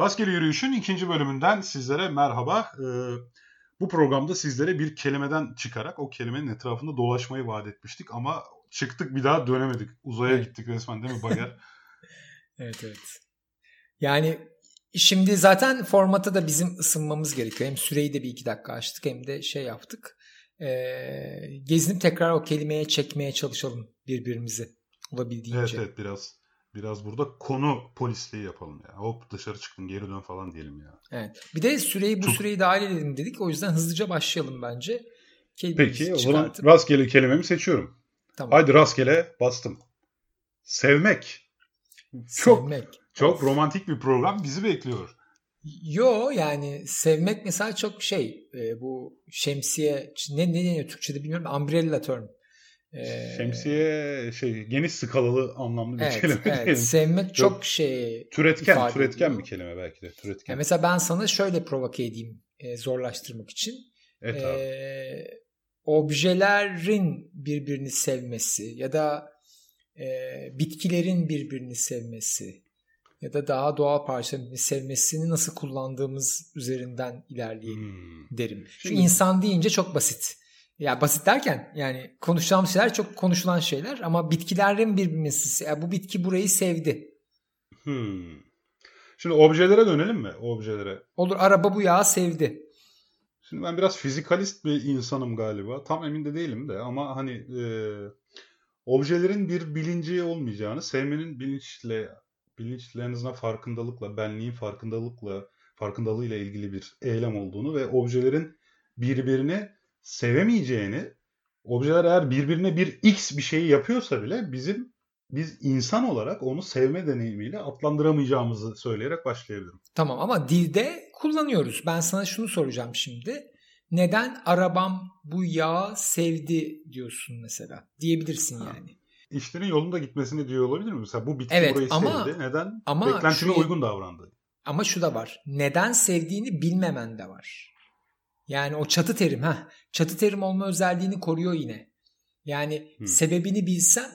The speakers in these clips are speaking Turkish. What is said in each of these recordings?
Rastgele Yürüyüş'ün ikinci bölümünden sizlere merhaba. Ee, bu programda sizlere bir kelimeden çıkarak o kelimenin etrafında dolaşmayı vaat etmiştik ama çıktık bir daha dönemedik. Uzaya evet. gittik resmen değil mi Bager? evet evet. Yani şimdi zaten formatı da bizim ısınmamız gerekiyor. Hem süreyi de bir iki dakika açtık hem de şey yaptık. Ee, gezinip tekrar o kelimeye çekmeye çalışalım birbirimizi olabildiğince. Evet evet biraz biraz burada konu polisliği yapalım ya. Hop dışarı çıktın geri dön falan diyelim ya. Evet. Bir de süreyi bu Çok... süreyi dahil edelim dedik. O yüzden hızlıca başlayalım bence. Kelimemizi Peki o zaman rastgele kelimemi seçiyorum. Tamam. Haydi rastgele bastım. Sevmek. Çok, Sevmek. Çok of. romantik bir program bizi bekliyor. Yo yani sevmek mesela çok şey e, bu şemsiye ne ne deniyor Türkçe'de bilmiyorum umbrella term. Ee, Şemsiye şey geniş skalalı anlamlı bir evet, kelime evet. Sevmek çok, çok şey türetken türetken ediyor. bir kelime belki de türetken. Yani mesela ben sana şöyle provoke edeyim e, zorlaştırmak için. Evet abi. objelerin birbirini sevmesi ya da e, bitkilerin birbirini sevmesi ya da daha doğal parçaların sevmesini nasıl kullandığımız üzerinden ilerleyelim hmm. derim. Şimdi, insan deyince çok basit. Ya basit derken yani konuşacağımız şeyler çok konuşulan şeyler ama bitkilerin birbirimizi ya bu bitki burayı sevdi. Hmm. Şimdi objelere dönelim mi? Objelere. Olur araba bu yağı sevdi. Şimdi ben biraz fizikalist bir insanım galiba. Tam emin de değilim de ama hani e, objelerin bir bilinci olmayacağını, sevmenin bilinçle bilinçle en azından farkındalıkla, benliğin farkındalıkla, farkındalığıyla ilgili bir eylem olduğunu ve objelerin birbirini sevemeyeceğini, objeler eğer birbirine bir x bir şeyi yapıyorsa bile bizim biz insan olarak onu sevme deneyimiyle adlandıramayacağımızı söyleyerek başlayabilirim. Tamam ama dilde kullanıyoruz. Ben sana şunu soracağım şimdi. Neden arabam bu yağı sevdi diyorsun mesela? Diyebilirsin ha. yani. İşlerin yolunda gitmesini diyor olabilir mi? Mesela bu bitki evet, burayı ama, sevdi. Neden? Ama Beklentine şu, uygun davrandı. Ama şu da var. Neden sevdiğini bilmemen de var. Yani o çatı terim ha çatı terim olma özelliğini koruyor yine. Yani hmm. sebebini bilsen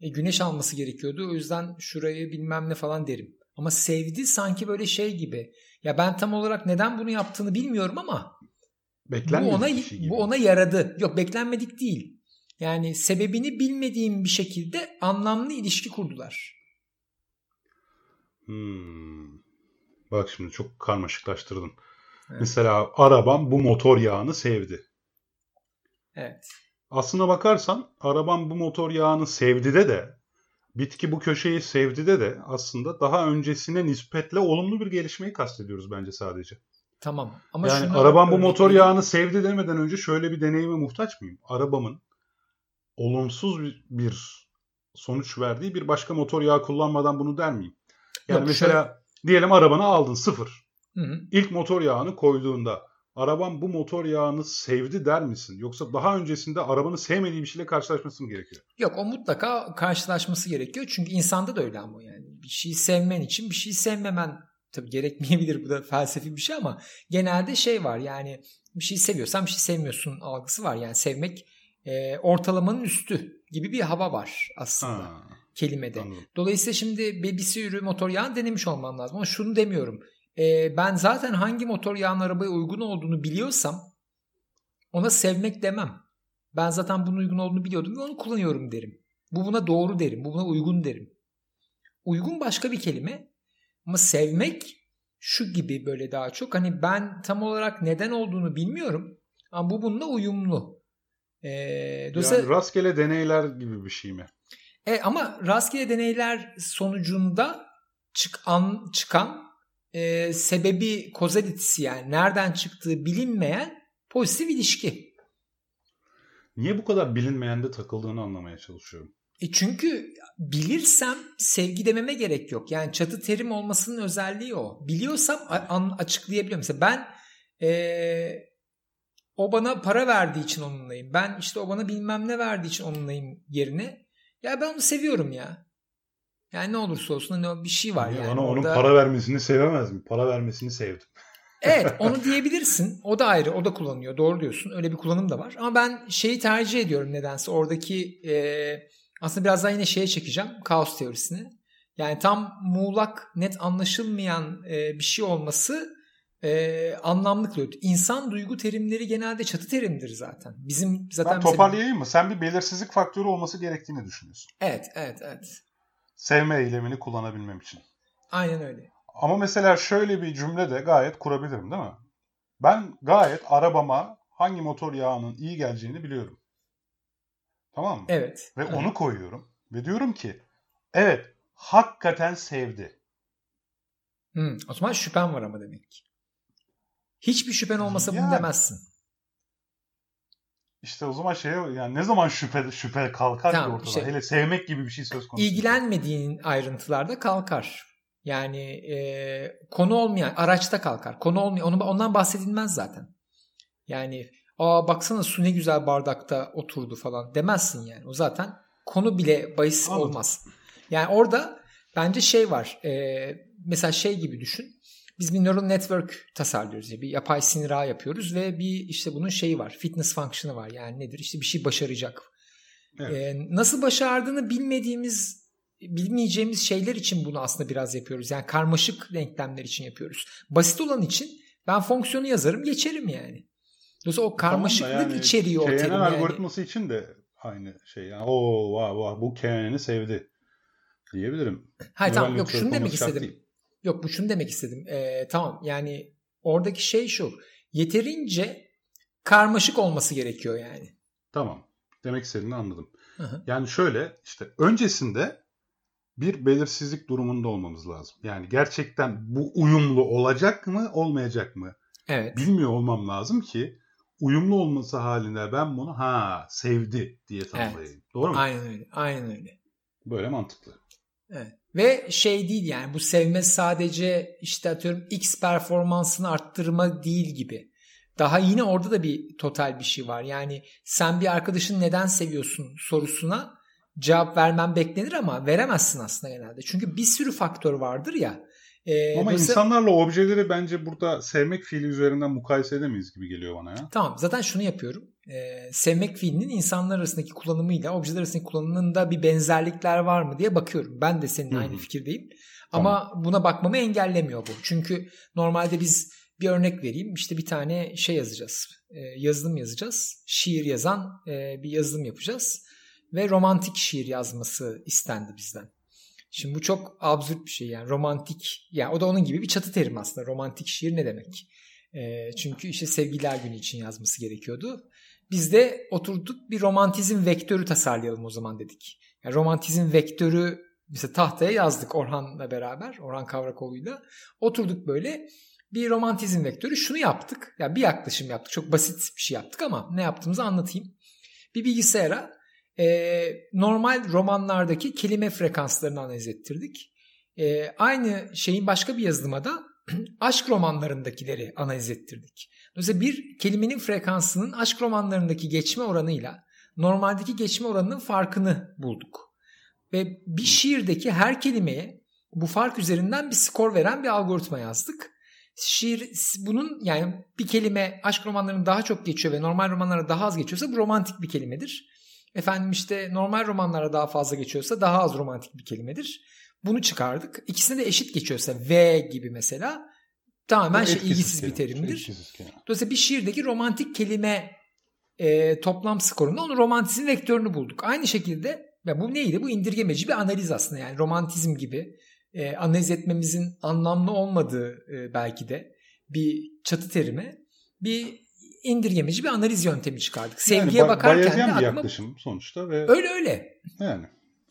e, güneş alması gerekiyordu. O yüzden şurayı bilmem ne falan derim. Ama sevdi sanki böyle şey gibi. Ya ben tam olarak neden bunu yaptığını bilmiyorum ama bu ona şey gibi. bu ona yaradı. Yok beklenmedik değil. Yani sebebini bilmediğim bir şekilde anlamlı ilişki kurdular. Hmm. Bak şimdi çok karmaşıklaştırdın. Evet. Mesela arabam bu motor yağını sevdi. Evet. Aslına bakarsan arabam bu motor yağını sevdi de de bitki bu köşeyi sevdi de de aslında daha öncesine nispetle olumlu bir gelişmeyi kastediyoruz bence sadece. Tamam. Ama yani arabam bu motor yağını sevdi demeden önce şöyle bir deneyime muhtaç mıyım? Arabamın olumsuz bir sonuç verdiği bir başka motor yağı kullanmadan bunu der miyim? Yani Yok, mesela şöyle... diyelim arabanı aldın sıfır. Hı hı. İlk motor yağını koyduğunda araban bu motor yağını sevdi der misin? Yoksa daha öncesinde arabanı sevmediği bir şeyle karşılaşması mı gerekiyor? Yok o mutlaka karşılaşması gerekiyor. Çünkü insanda da öyle ama yani. Bir şeyi sevmen için bir şeyi sevmemen tabii gerekmeyebilir bu da felsefi bir şey ama genelde şey var yani bir şeyi seviyorsan bir şey sevmiyorsun algısı var. Yani sevmek e, ortalamanın üstü gibi bir hava var aslında. Ha, kelimede. Anladım. Dolayısıyla şimdi bir ürü motor yağını denemiş olman lazım. Ama şunu demiyorum e, ben zaten hangi motor yağın arabaya uygun olduğunu biliyorsam ona sevmek demem. Ben zaten bunun uygun olduğunu biliyordum ve onu kullanıyorum derim. Bu buna doğru derim. Bu buna uygun derim. Uygun başka bir kelime ama sevmek şu gibi böyle daha çok. Hani ben tam olarak neden olduğunu bilmiyorum ama bu bununla uyumlu. Ee, dolayısıyla... Yani rastgele deneyler gibi bir şey mi? E, ama rastgele deneyler sonucunda çıkan, çıkan e, sebebi kozalitisi yani nereden çıktığı bilinmeyen pozitif ilişki. Niye bu kadar bilinmeyende takıldığını anlamaya çalışıyorum. E çünkü bilirsem sevgi dememe gerek yok. Yani çatı terim olmasının özelliği o. Biliyorsam açıklayabiliyorum. Mesela ben e, o bana para verdiği için onunlayım. Ben işte o bana bilmem ne verdiği için onunlayım yerine. Ya ben onu seviyorum ya. Yani ne olursa olsun hani bir şey var yani. Bana onun para vermesini sevemez mi? Para vermesini sevdim. evet onu diyebilirsin. O da ayrı. O da kullanıyor. Doğru diyorsun. Öyle bir kullanım da var. Ama ben şeyi tercih ediyorum nedense. Oradaki e, aslında biraz daha yine şeye çekeceğim. Kaos teorisini. Yani tam muğlak, net anlaşılmayan e, bir şey olması e, anlamlı kılıyor. İnsan duygu terimleri genelde çatı terimdir zaten. Bizim zaten ben toparlayayım mı? Sen bir belirsizlik faktörü olması gerektiğini düşünüyorsun. Evet, evet, evet. Sevme eylemini kullanabilmem için. Aynen öyle. Ama mesela şöyle bir cümle de gayet kurabilirim değil mi? Ben gayet arabama hangi motor yağının iyi geleceğini biliyorum. Tamam mı? Evet. Ve evet. onu koyuyorum. Ve diyorum ki evet hakikaten sevdi. Hmm, o zaman şüphen var ama demek ki. Hiçbir şüphen olmasa yani, bunu demezsin. İşte o zaman şey yani ne zaman şüphe şüphe kalkar tamam, ki ortada. Şey, Hele sevmek gibi bir şey söz konusu. İlgilenmediğin ayrıntılarda kalkar. Yani e, konu olmayan araçta kalkar. Konu olmayan onu ondan bahsedilmez zaten. Yani aa baksana su ne güzel bardakta oturdu falan demezsin yani. O zaten konu bile bahis Anladım. olmaz. Yani orada bence şey var. E, mesela şey gibi düşün. Biz bir neural network tasarlıyoruz. Yani bir yapay sinir ağ yapıyoruz ve bir işte bunun şeyi var. Fitness function'ı var. Yani nedir? İşte bir şey başaracak. Evet. Ee, nasıl başardığını bilmediğimiz bilmeyeceğimiz şeyler için bunu aslında biraz yapıyoruz. Yani karmaşık denklemler için yapıyoruz. Basit olan için ben fonksiyonu yazarım geçerim yani. Dolayısıyla o karmaşıklık tamam yani, içeriyor o terim yani. algoritması için de aynı şey. Yani, Oo, wow, wow, bu KNN'i sevdi diyebilirim. Hayır tamam yok şunu demek istedim. Değil. Yok bu şunu demek istedim. Ee, tamam yani oradaki şey şu. Yeterince karmaşık olması gerekiyor yani. Tamam. Demek istediğini anladım. Hı-hı. Yani şöyle işte öncesinde bir belirsizlik durumunda olmamız lazım. Yani gerçekten bu uyumlu olacak mı olmayacak mı? Evet. Bilmiyor olmam lazım ki uyumlu olması halinde ben bunu ha sevdi diye tanımlayayım. Evet. Doğru mu? Aynen öyle. Aynen öyle. Böyle mantıklı. Evet. Ve şey değil yani bu sevme sadece işte atıyorum X performansını arttırma değil gibi. Daha yine orada da bir total bir şey var. Yani sen bir arkadaşın neden seviyorsun sorusuna cevap vermen beklenir ama veremezsin aslında genelde. Çünkü bir sürü faktör vardır ya. Ee, Ama mesela... insanlarla objeleri bence burada sevmek fiili üzerinden mukayese edemeyiz gibi geliyor bana ya. Tamam zaten şunu yapıyorum. Ee, sevmek fiilinin insanlar arasındaki kullanımıyla objeler arasındaki kullanımında bir benzerlikler var mı diye bakıyorum. Ben de senin aynı fikirdeyim. Ama tamam. buna bakmamı engellemiyor bu. Çünkü normalde biz bir örnek vereyim. İşte bir tane şey yazacağız. E, yazılım yazacağız. Şiir yazan e, bir yazılım yapacağız. Ve romantik şiir yazması istendi bizden. Şimdi bu çok absürt bir şey yani romantik yani o da onun gibi bir çatı terim aslında romantik şiir ne demek? E, çünkü işte sevgililer günü için yazması gerekiyordu. Biz de oturduk bir romantizm vektörü tasarlayalım o zaman dedik. Yani romantizm vektörü mesela tahtaya yazdık Orhan'la beraber Orhan Kavrakoğlu'yla oturduk böyle bir romantizm vektörü şunu yaptık. Yani bir yaklaşım yaptık. Çok basit bir şey yaptık ama ne yaptığımızı anlatayım. Bir bilgisayara e, normal romanlardaki kelime frekanslarını analiz ettirdik. E, aynı şeyin başka bir yazılıma da aşk romanlarındakileri analiz ettirdik. Dolayısıyla bir kelimenin frekansının aşk romanlarındaki geçme oranıyla normaldeki geçme oranının farkını bulduk. Ve bir şiirdeki her kelimeye bu fark üzerinden bir skor veren bir algoritma yazdık. Şiir bunun yani bir kelime aşk romanlarının daha çok geçiyor ve normal romanlara daha az geçiyorsa bu romantik bir kelimedir. Efendim işte normal romanlara daha fazla geçiyorsa daha az romantik bir kelimedir. Bunu çıkardık. İkisine de eşit geçiyorsa V gibi mesela tamamen şey ilgisiz bir terimdir. Dolayısıyla bir şiirdeki romantik kelime e, toplam skorunda onun romantizm vektörünü bulduk. Aynı şekilde ya bu neydi? Bu indirgemeci bir analiz aslında yani romantizm gibi e, analiz etmemizin anlamlı olmadığı e, belki de bir çatı terimi bir indirgemeci bir analiz yöntemi çıkardık. Sevgiye yani, bakarken de aklıma... bir yaklaşım sonuçta ve öyle öyle. Yani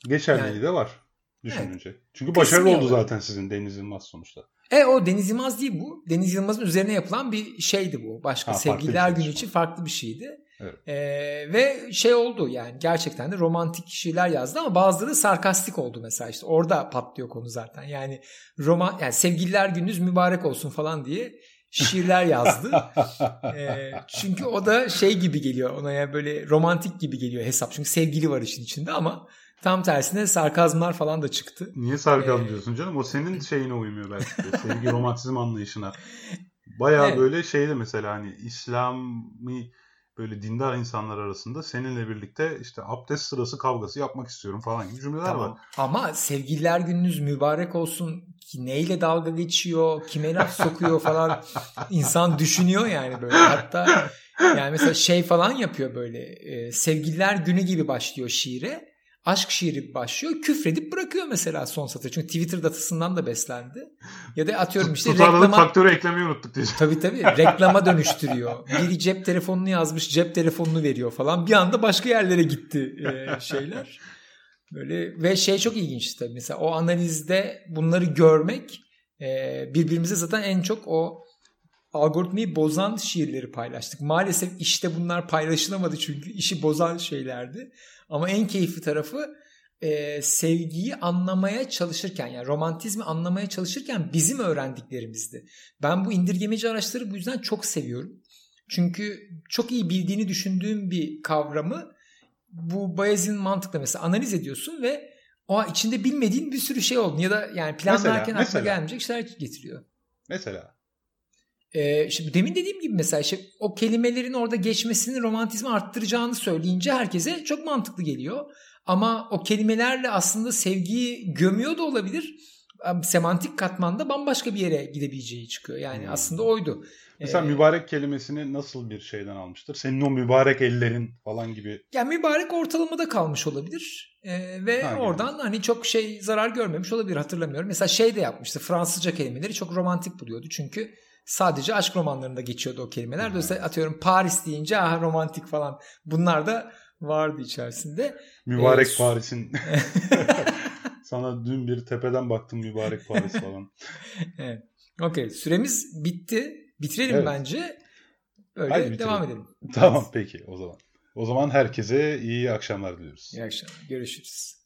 geçerliliği yani, de var düşününce. Evet. Çünkü başarılı oldu zaten sizin Deniz Yılmaz sonuçta. E o Deniz Yılmaz değil bu. Deniz Yılmaz'ın üzerine yapılan bir şeydi bu. Başka ha, sevgililer günü için farklı bir şeydi. Evet. Ee, ve şey oldu yani gerçekten de romantik şeyler yazdı ama bazıları sarkastik oldu mesela işte orada patlıyor konu zaten. Yani roman yani sevgililer gününüz mübarek olsun falan diye şiirler yazdı. e, çünkü o da şey gibi geliyor ona ya böyle romantik gibi geliyor hesap. Çünkü sevgili var işin içinde ama tam tersine sarkazmlar falan da çıktı. Niye sarkazm ee, diyorsun canım? O senin şeyine uymuyor belki de. Sevgi romantizm anlayışına. Baya evet. böyle şeyde mesela hani İslami böyle dindar insanlar arasında seninle birlikte işte abdest sırası kavgası yapmak istiyorum falan gibi cümleler tamam. var. Ama sevgililer gününüz mübarek olsun ki neyle dalga geçiyor, kime laf sokuyor falan insan düşünüyor yani böyle. Hatta yani mesela şey falan yapıyor böyle e, sevgililer günü gibi başlıyor şiire aşk şiiri başlıyor. Küfredip bırakıyor mesela son satır. Çünkü Twitter datasından da beslendi. Ya da atıyorum işte Tutarlılık reklama... faktörü eklemeyi unuttuk diye. Tabii tabii. Reklama dönüştürüyor. Biri cep telefonunu yazmış cep telefonunu veriyor falan. Bir anda başka yerlere gitti e, şeyler. Böyle ve şey çok ilginç tabii. Mesela o analizde bunları görmek e, birbirimize zaten en çok o algoritmayı bozan şiirleri paylaştık. Maalesef işte bunlar paylaşılamadı çünkü işi bozan şeylerdi. Ama en keyifli tarafı e, sevgiyi anlamaya çalışırken yani romantizmi anlamaya çalışırken bizim öğrendiklerimizdi. Ben bu indirgemeci araçları bu yüzden çok seviyorum. Çünkü çok iyi bildiğini düşündüğüm bir kavramı bu Bayez'in mantıkla mesela analiz ediyorsun ve o içinde bilmediğin bir sürü şey oldu ya da yani planlarken mesela, aklına gelmeyecek şeyler getiriyor. Mesela ee, şimdi demin dediğim gibi mesela işte o kelimelerin orada geçmesinin romantizmi arttıracağını söyleyince herkese çok mantıklı geliyor. Ama o kelimelerle aslında sevgiyi gömüyor da olabilir. Semantik katmanda bambaşka bir yere gidebileceği çıkıyor. Yani hmm. aslında oydu. Mesela ee, mübarek kelimesini nasıl bir şeyden almıştır? Senin o mübarek ellerin falan gibi. Yani mübarek ortalamada kalmış olabilir. Ee, ve ha, oradan hani çok şey zarar görmemiş olabilir hatırlamıyorum. Mesela şey de yapmıştı. Fransızca kelimeleri çok romantik buluyordu. Çünkü sadece aşk romanlarında geçiyordu o kelimeler. Dolayısıyla atıyorum Paris deyince aha romantik falan bunlar da vardı içerisinde. Mübarek ee, Paris'in sana dün bir tepeden baktım mübarek Paris falan. evet. Okey süremiz bitti. Bitirelim evet. bence. Öyle Haydi devam edelim. Tamam peki o zaman. O zaman herkese iyi akşamlar diliyoruz. İyi akşamlar. Görüşürüz.